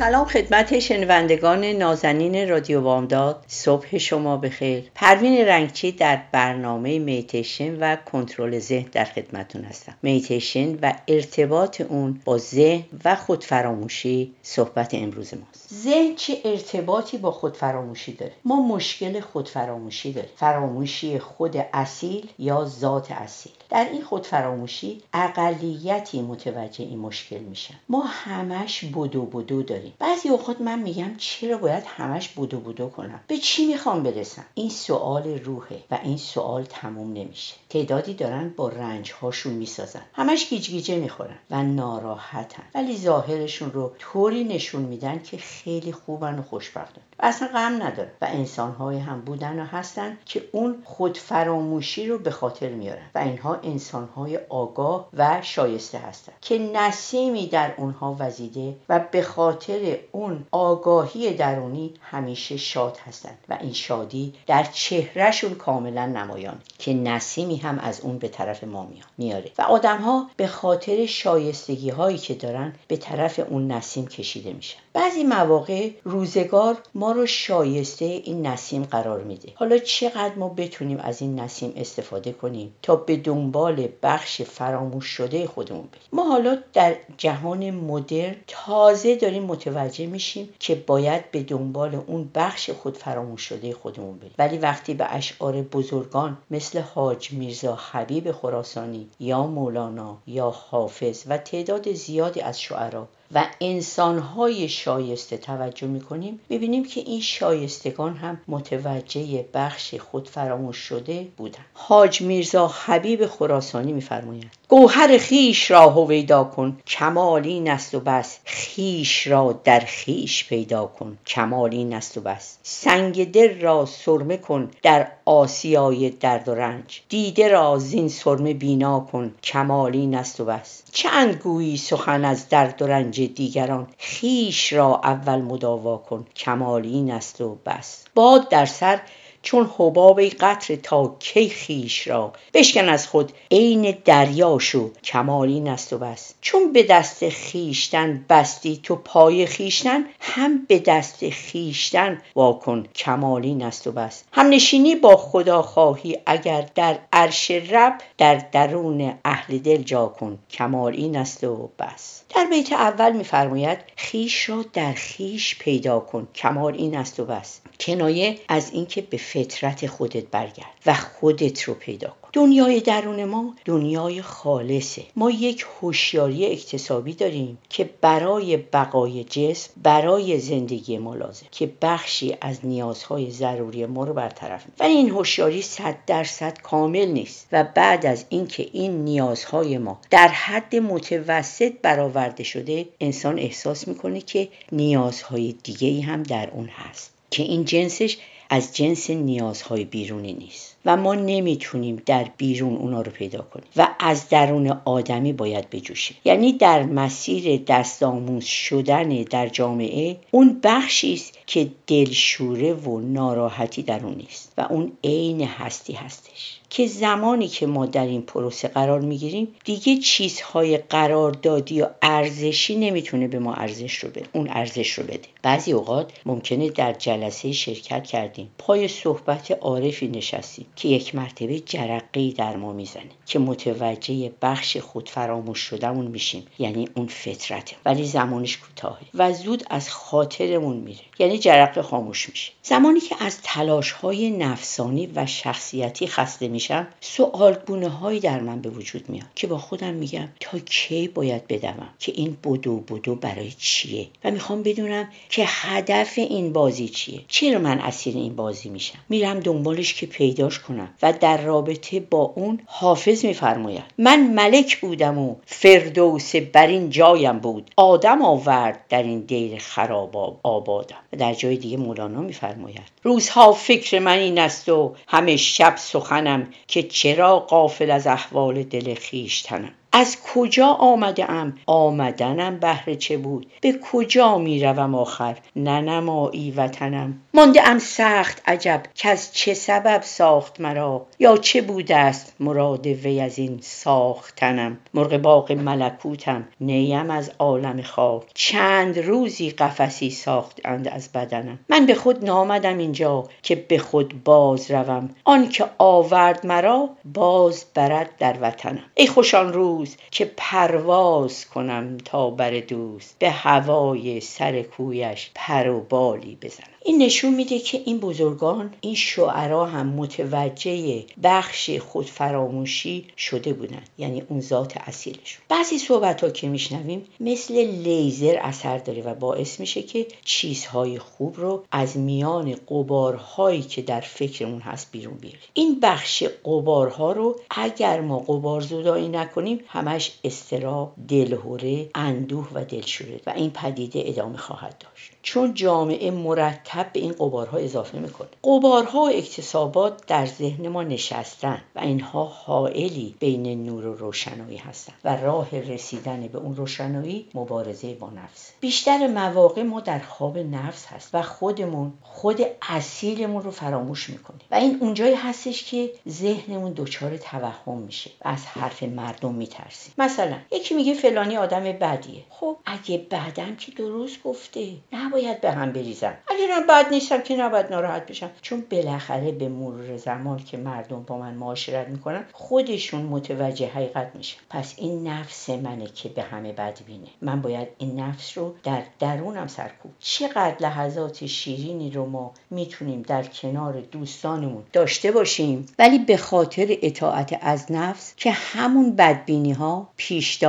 سلام خدمت شنوندگان نازنین رادیو وامداد صبح شما بخیر. پروین رنگچی در برنامه میتیشن و کنترل ذهن در خدمتون هستم. میتیشن و ارتباط اون با ذهن و خودفراموشی صحبت امروز ماست. ذهن چه ارتباطی با خودفراموشی داره؟ ما مشکل خودفراموشی داریم. فراموشی خود اصیل یا ذات اصیل؟ در این خودفراموشی اقلیتی متوجه این مشکل میشن. ما همش بدو بدو داریم. بعضی اوقات من میگم چرا باید همش بودو بودو کنم؟ به چی می‌خوام برسم؟ این سوال روحه و این سوال تموم نمیشه. تعدادی دارن با رنج هاشون می‌سازن. همش گیجگیجه می‌خورن و ناراحتن. ولی ظاهرشون رو طوری نشون میدن که خیلی خوبن و خوشبختن. و اصلا غم ندارن و انسانهایی هم بودن و هستن که اون خود فراموشی رو به خاطر میارن. و اینها انسانهای آگاه و شایسته هستن که نسیمی در اونها وزیده و به خاطر اون آگاهی درونی همیشه شاد هستند و این شادی در چهرهشون کاملا نمایان که نسیمی هم از اون به طرف ما میاره. و آدم ها به خاطر شایستگی هایی که دارن به طرف اون نسیم کشیده میشن. بعضی مواقع روزگار ما رو شایسته این نسیم قرار میده. حالا چقدر ما بتونیم از این نسیم استفاده کنیم تا به دنبال بخش فراموش شده خودمون بریم؟ ما حالا در جهان مدرن تازه داریم متوجه میشیم که باید به دنبال اون بخش خود فراموش شده خودمون بریم. ولی وقتی به اشعار بزرگان مثل حاج میرزا حبیب خراسانی یا مولانا یا حافظ و تعداد زیادی از شعرا و انسانهای شایسته توجه می‌کنیم ببینیم که این شایستگان هم متوجه بخش خود فراموش شده بودن. حاج میرزا حبیب خراسانی میفرمایند گوهر خیش را هویدا کن کمالی نست و بس خیش را در خیش پیدا کن کمالی نست و بس. سنگ دل را سرمه کن در آسیای درد و رنج دیده را زین سرمه بینا کن کمالی نست و بس. چند گویی سخن از درد و رنج دیگران. خیش را اول مداوا کن. کمالی نست و بس. باد در سر چون حباب قطر تا کی خیش را. بشکن از خود عین دریا شو کمالی نست و بس. چون به دست خیشتن بستی تو پای خیشتن هم به دست خیشتن واکن کمالی نست و بس. هم نشینی با خدا خواهی اگر در عرش رب در درون اهل دل جا کن. کمالی نست و بس. در بیت اول میفرماید خیش را در خیش پیدا کن. کمال این است و بس. کنایه از اینکه به فطرت خودت برگرد و خودت رو پیدا کن. دنیای درون ما دنیای خالصه. ما یک هوشیاری اکتسابی داریم که برای بقای جسم برای زندگی ما لازم که بخشی از نیازهای ضروری ما رو برطرف و این هوشیاری صد درصد کامل نیست و بعد از اینکه این نیازهای ما در حد متوسط برآورده شده انسان احساس می‌کنه که نیازهای دیگه هم در اون هست. که این جنسش از جنس نیازهای بیرونی نیست. و ما نمی‌تونیم در بیرون اونا رو پیدا کنیم. و از درون آدمی باید بجوشه یعنی در مسیر دستآموز شدن در جامعه اون بخشی است که دلشوره و ناراحتی در اون نیست. و اون عین هستی هستش. که زمانی که ما در این پروسه قرار می‌گیریم دیگه چیزهای قراردادی و ارزشی نمی‌تونه به ما ارزش رو بده. اون ارزش رو بده. بعضی اوقات ممکنه در جلسه شرکت کردیم. پای صحبت عارفی نشستیم. که یک مرتبه جرقه در ما می‌زنه که متوجه بخش خود فراموش شدهمون میشیم. یعنی اون فطرته ولی زمانش کوتاهه و زود از خاطرمون میره. یعنی جرقه خاموش میشه. زمانی که از تلاش های نفسانی و شخصیتی خسته میشم سوالگونه هایی در من به وجود میاد که با خودم میگم تا کی باید بدوم؟ که این بدو بدو برای چیه؟ و می‌خوام بدونم که هدف این بازی چیه. چرا من اسیر این بازی میشم؟ میرم دنبالش که پیداش کنم و در رابطه با اون حافظ میفرماید. من ملک بودم و فردوس بر این جایم بود. آدم آورد در این دیر خراب آبادم. و در جای دیگه مولانا میفرماید. روزها فکر من این است و همه شب سخنم که چرا قافل از احوال دل خیشتنم از کجا آمده ام آمدنم بهر چه بود؟ به کجا می روم آخر ننمایی وطنم. مانده ام سخت عجب که از چه سبب ساخت مرا؟ یا چه بوده است مراد وی از این ساختنم؟ مرغ باغ ملکوتم نیم از عالم خاک. چند روزی قفسی ساختند از بدنم. من به خود نامدم اینجا که به خود باز روم. آنکه آورد مرا باز برد در وطنم. ای خوشان روز! که پرواز کنم تا بر دوست به هوای سر کویش پر و بالی بزنم. این نشون میده که این بزرگان این شعرا هم متوجه بخش خودفراموشی شده بودن. یعنی اون ذات اصیلشون. بعضی صحبت ها که میشنویم مثل لیزر اثر داره و باعث میشه که چیزهای خوب رو از میان قبارهایی که در فکرمون هست بیرون بیاریم. این بخش قبارها رو اگر ما قبار زودایی نکنیم همش استرا دلهوره اندوه و دلشوره. و این پدیده ادامه خواهد داشت. چون جامعه مرتب به این قبارها اضافه می‌کنه. قبارها و اکتسابات در ذهن ما نشستن و اینها حائلی بین نور و روشنایی هستند و راه رسیدن به اون روشنایی مبارزه با نفس. بیشتر مواقع ما در خواب نفس هست و خودمون خود اصیلمون رو فراموش می‌کنیم. و این اونجایی هستش که ذهنمون دچار توهم میشه و از حرف مردم میترسیم. مثلا یکی میگه فلانی آدم بدیه. خب اگه بعدم که درست گفته نباید به هم بریزم اگرم بد نیستم که نباید ناراحت بشم. چون بالاخره به مرور زمان که مردم با من معاشرت می‌کنن خودشون متوجه حقیقت میشن. پس این نفس منه که به همه بد بینه من باید این نفس رو در درونم سرکوب. چقدر لحظات شیرینی رو ما می‌تونیم در کنار دوستانمون داشته باشیم ولی به خاطر اطاعت از نفس که همون بدبینی ها پیش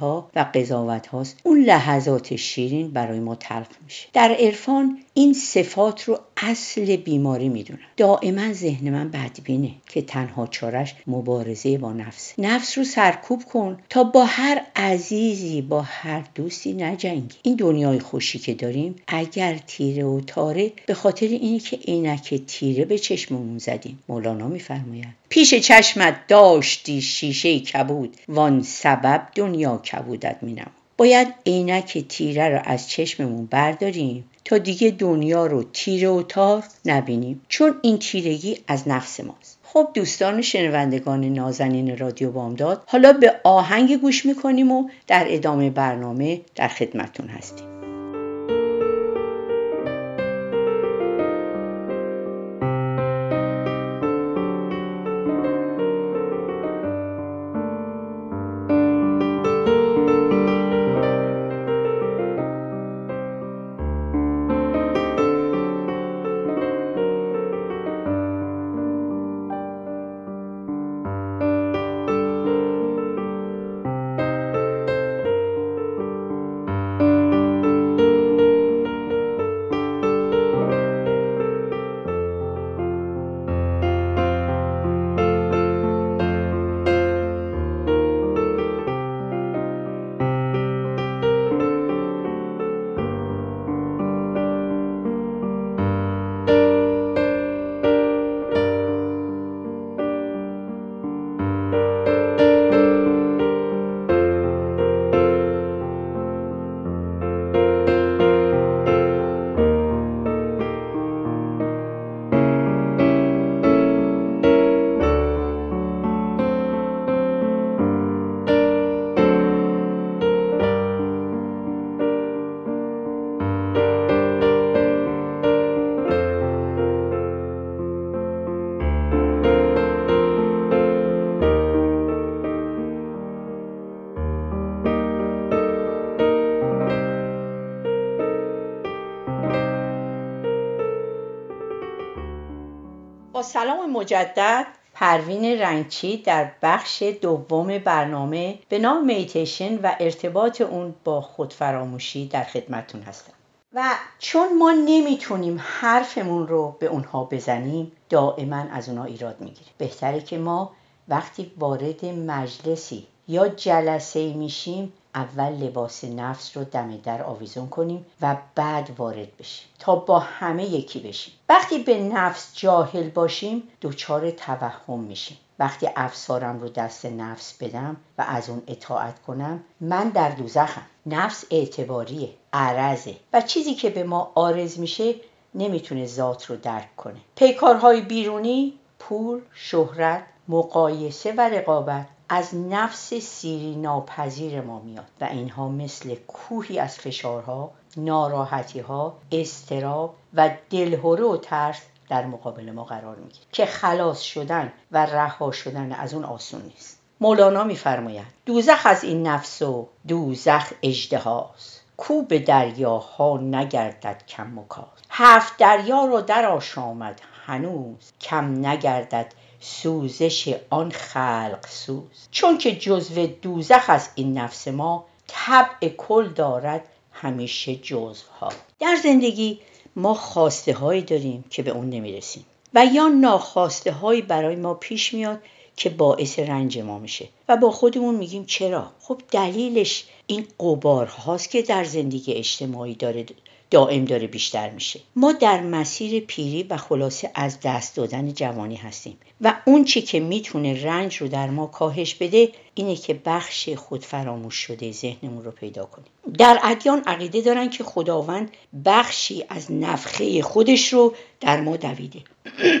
ها و قضاوت هاست اون لحظات شیرین برای ما تلخ میشه. در عرفان این صفات رو اصل بیماری می‌دونم. دائما ذهن من بدبینه که تنها چارش مبارزه با نفس. نفس رو سرکوب کن تا با هر عزیزی با هر دوستی نجنگی. این دنیای خوشی که داریم اگر تیره و تاره به خاطر اینه که عینک تیره به چشممون زدیم. مولانا میفرماید پیش چشمت داشتی شیشه کبود وان سبب دنیا کبودت مینم باید عینک تیره رو از چشممون برداریم تا دیگه دنیا رو تیره و تار نبینیم. چون این تیرگی از نفس ماست. خب دوستان شنوندگان نازنین رادیو بامداد حالا به آهنگ گوش می‌کنیم و در ادامه برنامه در خدمتون هستیم. مجدد پروین رنگچی در بخش دوم برنامه به نام میتیشن و ارتباط اون با خودفراموشی در خدمتون هستم. و چون ما نمی‌تونیم حرفمون رو به اونها بزنیم دائما از اونها ایراد می‌گیریم. بهتره که ما وقتی وارد مجلسی یا جلسه میشیم اول لباس نفس رو دم در آویزون کنیم و بعد وارد بشیم تا با همه یکی بشیم. وقتی به نفس جاهل باشیم دچار توهم میشیم. وقتی افسارم رو دست نفس بدم و از اون اطاعت کنم من در دوزخم. نفس اعتباریه عرضه و چیزی که به ما آرز میشه نمی‌تونه ذات رو درک کنه. پیکارهای بیرونی پول شهرت مقایسه و رقابت از نفس سیری ناپذیر ما میاد و اینها مثل کوهی از فشارها ناراحتیها استراب و دلهوره و ترس در مقابل ما قرار می‌گیره که خلاص شدن و رها شدن از اون آسون نیست. مولانا میفرماید دوزخ از این نفس و دوزخ اجدهاست کو به دریاها نگردد کم مکاس هفت دریا رو در آشامد هنوز کم نگردد سوزش آن خلق سوز. چون که جزو دوزخ از این نفس ما طبع کل دارد همیشه جزوها. در زندگی ما خواسته هایی داریم که به اون نمی‌رسیم و یا ناخواسته هایی برای ما پیش میاد که باعث رنج ما میشه و با خودمون میگیم چرا؟ خب دلیلش این قبار هاست که در زندگی اجتماعی داره دائم داره بیشتر میشه. ما در مسیر پیری و خلاصه از دست دادن جوانی هستیم و اون چی که می‌تونه رنج رو در ما کاهش بده اینه که بخش خود فراموش شده ذهنمون رو پیدا کنیم. در ادیان عقیده دارن که خداوند بخشی از نفخه خودش رو در ما دویده.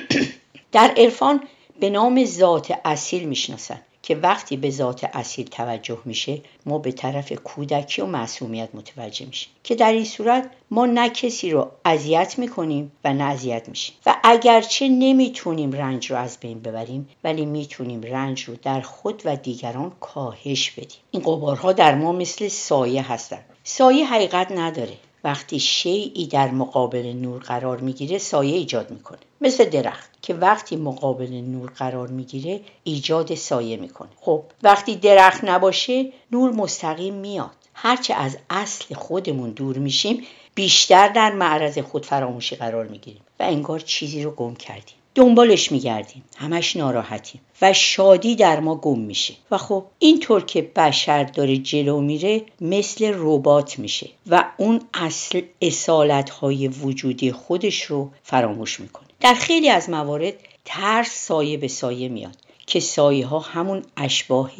در عرفان به نام ذات اصیل می‌شناسن. که وقتی به ذات اصیل توجه میشه ما به طرف کودکی و معصومیت متوجه میشیم. که در این صورت ما نه کسی رو اذیت می‌کنیم و نه اذیت میشیم. و اگرچه نمی‌تونیم رنج رو از بین ببریم ولی می‌تونیم رنج رو در خود و دیگران کاهش بدیم. این قبارها در ما مثل سایه هستن. سایه حقیقت نداره. وقتی شیعی در مقابل نور قرار می‌گیره سایه ایجاد می‌کنه. مثل درخت که وقتی مقابل نور قرار می‌گیره ایجاد سایه می‌کنه. خب وقتی درخت نباشه نور مستقیم میاد. هرچه از اصل خودمون دور میشیم بیشتر در معرض خود فراموشی قرار می‌گیریم و انگار چیزی رو گم کردیم. دنبالش میگردیم. همش ناراحتیم. و شادی در ما گم میشه. و خب اینطور که بشر داره جلو میره مثل ربات میشه. و اون اصل اصالت های وجودی خودش رو فراموش می‌کنه. در خیلی از موارد ترس سایه به سایه میاد که سایه ها همون اشباه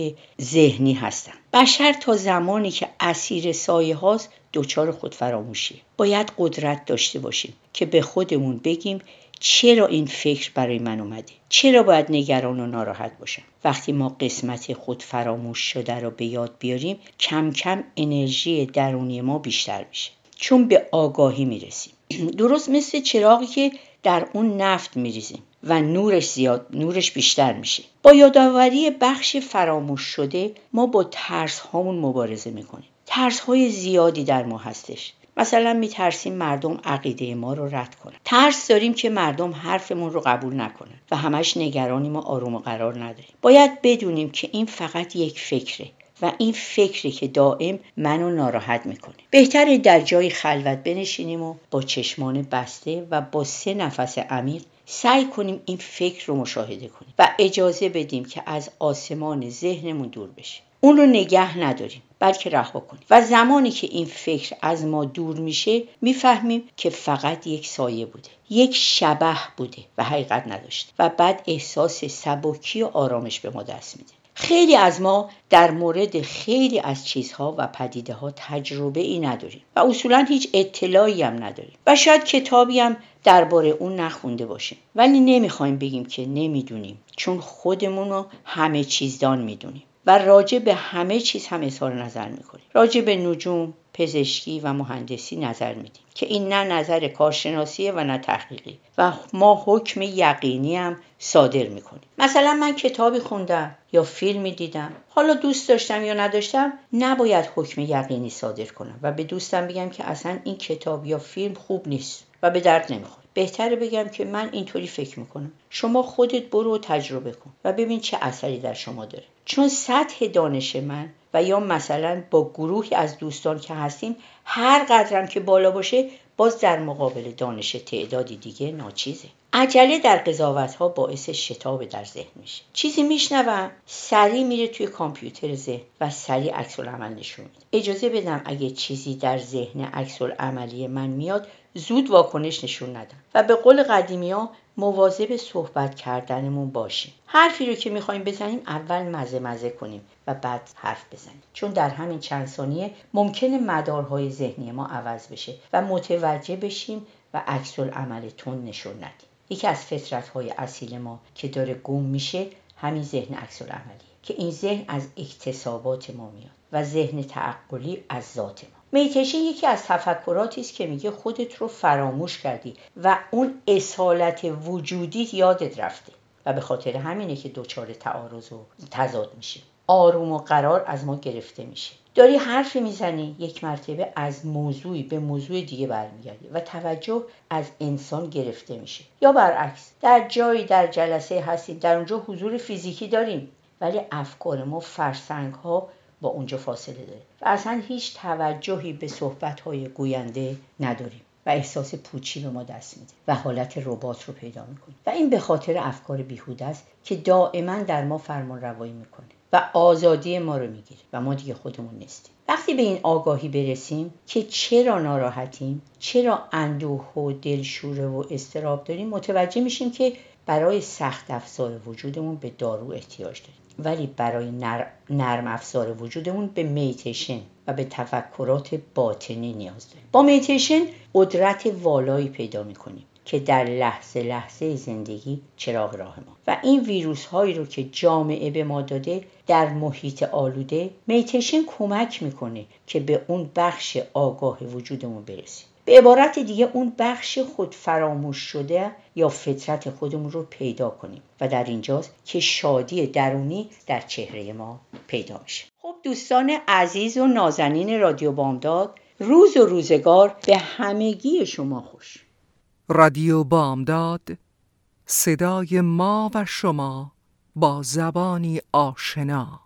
ذهنی هستن. بشر تا زمانی که اسیر سایه هاست دچار خود فراموشی باید قدرت داشته باشیم که به خودمون بگیم چرا این فکر برای من اومده؟ چرا باید نگران و ناراحت باشم؟ وقتی ما قسمت خود فراموش شده رو به یاد بیاریم کم کم انرژی درونی ما بیشتر میشه. چون به آگاهی می‌رسیم. درست مثل چراغی که در اون نفت میریزیم و نورش زیاد نورش بیشتر میشه. با یادآوری بخش فراموش شده ما با ترس هامون مبارزه می‌کنیم. ترس های زیادی در ما هستش. مثلا میترسیم مردم عقیده ما رو رد کنن. ترس داریم که مردم حرفمون رو قبول نکنن و همش نگرانیم و آروم و قرار نداریم. باید بدونیم که این فقط یک فکره و این فکری که دائم منو ناراحت می‌کنه. بهتره در جای خلوت بنشینیم و با چشمان بسته و با سه نفس عمیق سعی کنیم این فکر رو مشاهده کنیم و اجازه بدیم که از آسمان ذهنمون دور بشه. اون رو نگه نداریم بلکه رها کنیم. و زمانی که این فکر از ما دور میشه می‌فهمیم که فقط یک سایه بوده یک شبه بوده و حقیقت نداشته. و بعد احساس سبکی و آرامش به ما دست میده. خیلی از ما در مورد خیلی از چیزها و پدیده ها تجربه ای نداریم. و اصولا هیچ اطلاعی هم نداریم. و شاید کتابی هم درباره اون نخونده باشیم. ولی نمی‌خوایم بگیم که نمی‌دونیم چون خودمون رو همه چیزدان می‌دونیم. و راجع به همه چیز هم اظهار نظر می‌کنیم. راجع به نجوم پزشکی و مهندسی نظر میدیم که این نه نظر کارشناسیه و نه تحقیقی و ما حکم یقینی هم صادر می‌کنیم. مثلا من کتابی خوندم یا فیلمی دیدم. حالا دوست داشتم یا نداشتم نباید حکم یقینی صادر کنم و به دوستم بگم که اصلا این کتاب یا فیلم خوب نیست. و به درد نمی‌خوره. بهتره بگم که من اینطوری فکر می‌کنم. شما خودت برو و تجربه کن و ببین چه اثری در شما داره. چون سطح دانش من و یا مثلا با گروهی از دوستان که هستیم هر قدرم که بالا باشه باز در مقابل دانش تعدادی دیگه ناچیزه. عجله در قضاوت ها باعث شتاب در ذهن میشه. چیزی میشنوم سریع میره توی کامپیوتر ذهن و سریع عکس عمل نشون میده. اجازه بدم اگه چیزی در ذهن عکس عملی من میاد زود واکنش نشون ندم و به قول قدیمی ها مواظب صحبت کردنمون باشیم. حرفی رو که می‌خوایم بزنیم اول مزه مزه کنیم و بعد حرف بزنیم. چون در همین چند ثانیه ممکنه مدارهای ذهنی ما عوض بشه و متوجه بشیم و عکس عمل تون نشون ندیم. یکی از فطرت های اصیل ما که داره گم میشه همین ذهن عکس که این ذهن از اکتسابات ما میاد و ذهن تعقلی از ذات ما. میتشه یکی از تفکراتی است که میگه خودت رو فراموش کردی و اون اصالت وجودی یادت رفته و به خاطر همینه که دچار تعارض و تضاد میشه. آروم و قرار از ما گرفته میشه. داری حرفی می‌زنی یک مرتبه از موضوعی به موضوع دیگه برمیگردی و توجه از انسان گرفته میشه. یا برعکس در جایی در جلسه هستیم در اونجا حضور فیزیکی داریم ولی افکار ما فرسنگ ها با اونجا فاصله داره و اصلا هیچ توجهی به صحبت های گوینده نداریم و احساس پوچی به ما دست میده و حالت ربات رو پیدا می‌کنیم و این به خاطر افکار بیهوده است که دائما در ما فرمان روایی می‌کنه و آزادی ما رو می‌گیره و ما دیگه خودمون نیستیم. وقتی به این آگاهی برسیم که چرا ناراحتیم چرا اندوه و دلشوره و استراب داریم متوجه میشیم که برای سخت افزار وجودمون به دارو احتیاج داریم. ولی برای نرم افزار وجودمون به میتیشن و به تفکرات باطنی نیاز داریم. با میتیشن قدرت والایی پیدا می‌کنیم که در لحظه لحظه زندگی چراغ راه ما. و این ویروس هایی رو که جامعه به ما داده در محیط آلوده میتیشن کمک می‌کنه که به اون بخش آگاه وجودمون برسیم. به عبارت دیگه اون بخش خود فراموش شده یا فطرت خودمون رو پیدا کنیم. و در اینجاست که شادی درونی در چهره ما پیدا میشه. خب دوستان عزیز و نازنین رادیو بامداد روز و روزگار به همگی شما خوش. رادیو بامداد صدای ما و شما با زبانی آشنا.